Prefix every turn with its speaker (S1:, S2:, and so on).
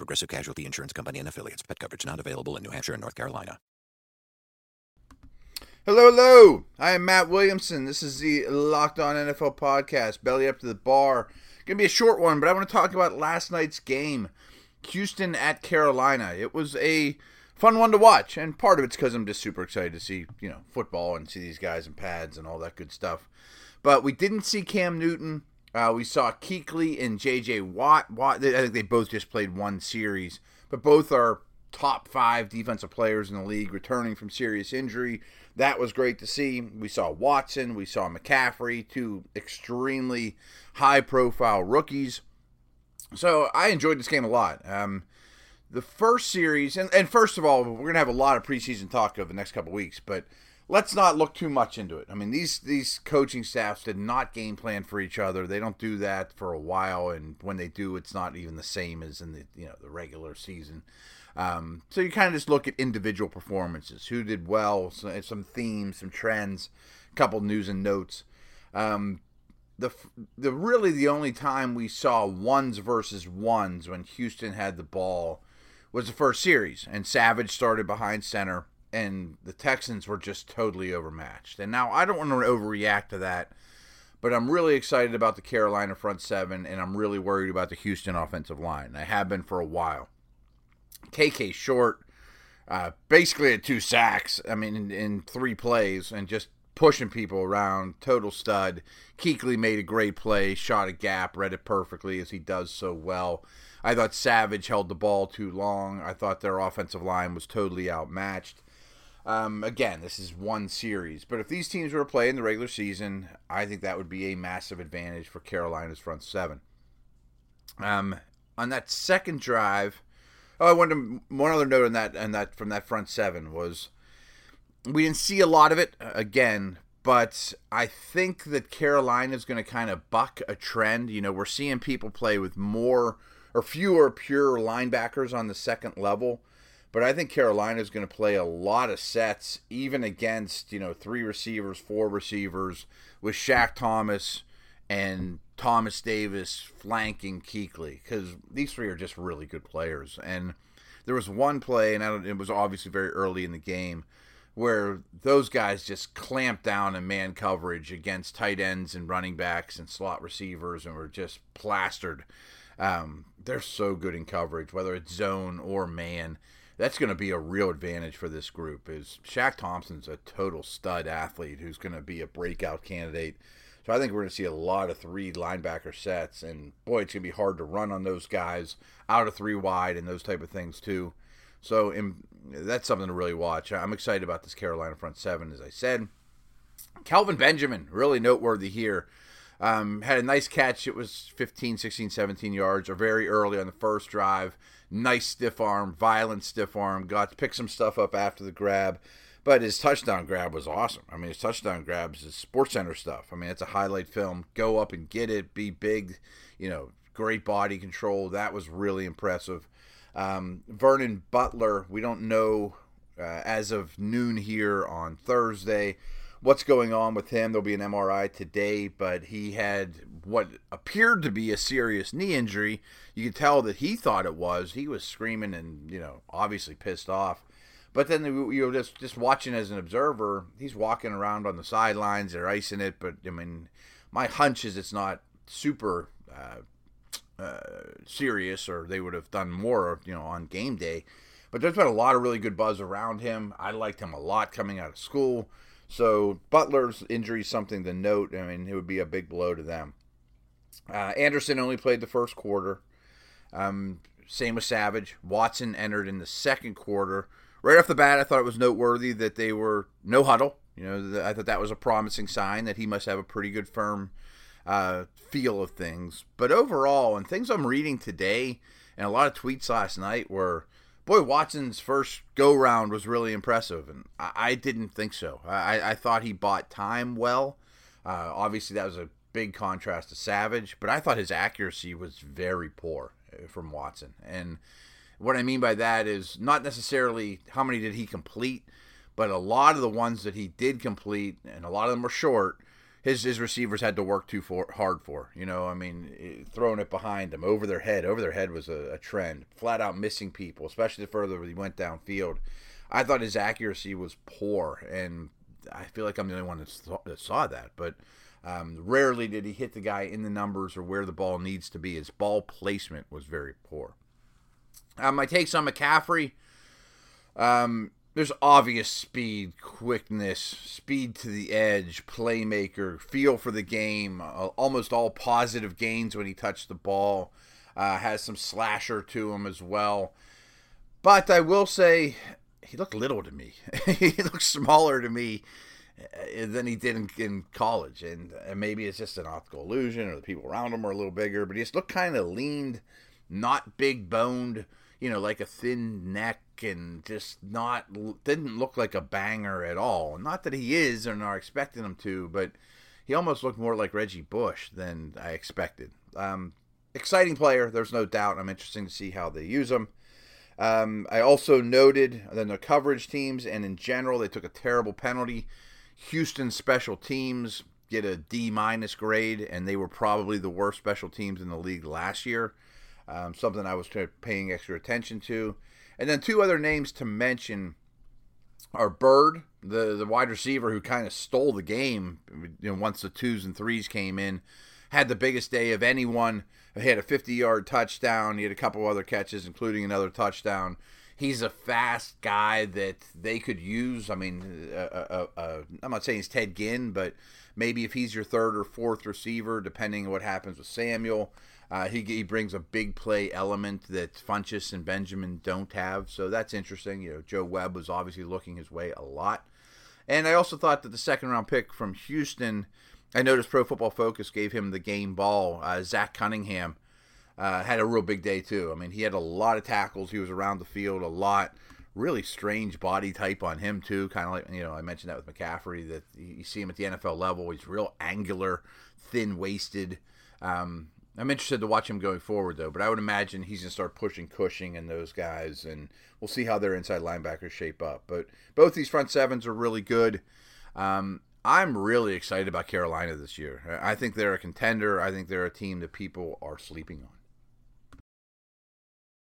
S1: Progressive Casualty Insurance Company and affiliates. Pet coverage not available in New Hampshire and North Carolina.
S2: Hello, hello. I am Matt Williamson. This is the Locked On NFL podcast, Belly Up to the Bar. Gonna be a short one, but I want to talk about last night's game, Houston at Carolina. It was a fun one to watch, and part of it's because I'm just super excited to see you know football and see these guys in pads and all that good stuff. But we didn't see Cam Newton. Uh, we saw Kuechly and J.J. Watt. Watt. I think they both just played one series, but both are top five defensive players in the league returning from serious injury. That was great to see. We saw Watson, we saw McCaffrey, two extremely high profile rookies. So I enjoyed this game a lot. Um, the first series, and, and first of all, we're going to have a lot of preseason talk over the next couple weeks, but let's not look too much into it. I mean, these these coaching staffs did not game plan for each other. They don't do that for a while, and when they do, it's not even the same as in the you know the regular season. Um, so you kind of just look at individual performances, who did well, some, some themes, some trends, a couple news and notes. Um, the the really the only time we saw ones versus ones when Houston had the ball was the first series, and Savage started behind center, and the Texans were just totally overmatched. And now I don't want to overreact to that, but I'm really excited about the Carolina front seven, and I'm really worried about the Houston offensive line. I have been for a while. KK Short, uh, basically at two sacks. I mean, in, in, three plays and just pushing people around. Total stud. Kuechly made a great play, shot a gap, read it perfectly as he does so well. I thought Savage held the ball too long. I thought their offensive line was totally outmatched. Um, again, this is one series, but if these teams were to play in the regular season, I think that would be a massive advantage for Carolina's front seven. Um, on that second drive, Oh, I wanted to, one other note on that and that from that front seven was we didn't see a lot of it uh, again, but I think that Carolina is going to kind of buck a trend. You know, we're seeing people play with more or fewer pure linebackers on the second level, but I think Carolina is going to play a lot of sets, even against you know three receivers, four receivers, with Shaq Thompson and Thomas Davis flanking Kuechly because these three are just really good players. And there was one play, and it was obviously very early in the game, where those guys just clamped down in man coverage against tight ends and running backs and slot receivers and were just plastered. Um, they're so good in coverage, whether it's zone or man. That's going to be a real advantage for this group. Is Shaq Thompson's a total stud athlete who's going to be a breakout candidate so I think we're going to see a lot of three linebacker sets, and boy, it's going to be hard to run on those guys out of three wide and those type of things too. So in, that's something to really watch. I'm excited about this Carolina front seven, as I said. Kelvin Benjamin, really noteworthy here. Um, had a nice catch. It was 15, 16, 17 yards, or very early on the first drive. Nice stiff arm, violent stiff arm. Got to pick some stuff up after the grab. But his touchdown grab was awesome. I mean, his touchdown grabs is Sports Center stuff. I mean, it's a highlight film. Go up and get it. Be big. You know, great body control. That was really impressive. Um, Vernon Butler, we don't know uh, as of noon here on Thursday what's going on with him. There'll be an MRI today, but he had what appeared to be a serious knee injury. You could tell that he thought it was. He was screaming and, you know, obviously pissed off. But then you know, just just watching as an observer, he's walking around on the sidelines. They're icing it, but I mean, my hunch is it's not super uh, uh, serious, or they would have done more, you know, on game day. But there's been a lot of really good buzz around him. I liked him a lot coming out of school. So Butler's injury is something to note. I mean, it would be a big blow to them. Uh, Anderson only played the first quarter. Um, same with Savage. Watson entered in the second quarter right off the bat, I thought it was noteworthy that they were no huddle. You know, I thought that was a promising sign that he must have a pretty good firm uh, feel of things. But overall, and things I'm reading today, and a lot of tweets last night were, boy, Watson's first go round was really impressive, and I, I didn't think so. I, I, thought he bought time well. Uh, obviously, that was a big contrast to Savage, but I thought his accuracy was very poor uh, from Watson. And what I mean by that is not necessarily how many did he complete, but a lot of the ones that he did complete, and a lot of them were short his his receivers had to work too for, hard for. You know, I mean, eh, throwing it behind them, over their head, over their head was a, a trend. Flat out missing people, especially the further he went downfield. I thought his accuracy was poor, and I feel like I'm the only one that saw that. Saw that but um, rarely did he hit the guy in the numbers or where the ball needs to be. His ball placement was very poor. Um, my takes on McCaffrey. Um, there's obvious speed, quickness, speed to the edge, playmaker, feel for the game, uh, almost all positive gains when he touched the ball. Uh, has some slasher to him as well. But I will say, he looked little to me. he looked smaller to me than he did in, in college. And, and, maybe it's just an optical illusion or the people around him are a little bigger, but he just looked kind of leaned, not big boned you know, like a thin neck and just not didn't look like a banger at all. Not that he is and are expecting him to, but he almost looked more like Reggie Bush than I expected. Um, exciting player, there's no doubt. I'm interested to see how they use him. Um, I also noted that the coverage teams and in general they took a terrible penalty. Houston special teams get a D minus grade, and they were probably the worst special teams in the league last year um, something I was paying extra attention to. And then two other names to mention are Byrd, the the wide receiver who kind of stole the game. You know, once the twos and threes came in, had the biggest day of anyone. He had a 50 yard touchdown. He had a couple other catches, including another touchdown. He's a fast guy that they could use. I mean, uh, uh, uh, I'm not saying he's Ted Ginn, but maybe if he's your third or fourth receiver, depending on what happens with Samuel, uh, he, he brings a big play element that Funchess and Benjamin don't have, so that's interesting. You know, Joe Webb was obviously looking his way a lot, and I also thought that the second round pick from Houston, I noticed Pro Football Focus gave him the game ball. Uh, Zach Cunningham uh, had a real big day too. I mean, he had a lot of tackles. He was around the field a lot. Really strange body type on him too. Kind of like you know I mentioned that with McCaffrey that you see him at the NFL level. He's real angular, thin waisted. Um, I'm interested to watch him going forward, though. But I would imagine he's gonna start pushing Cushing and those guys, and we'll see how their inside linebackers shape up. But both these front sevens are really good. Um, I'm really excited about Carolina this year. I think they're a contender. I think they're a team that people are sleeping on.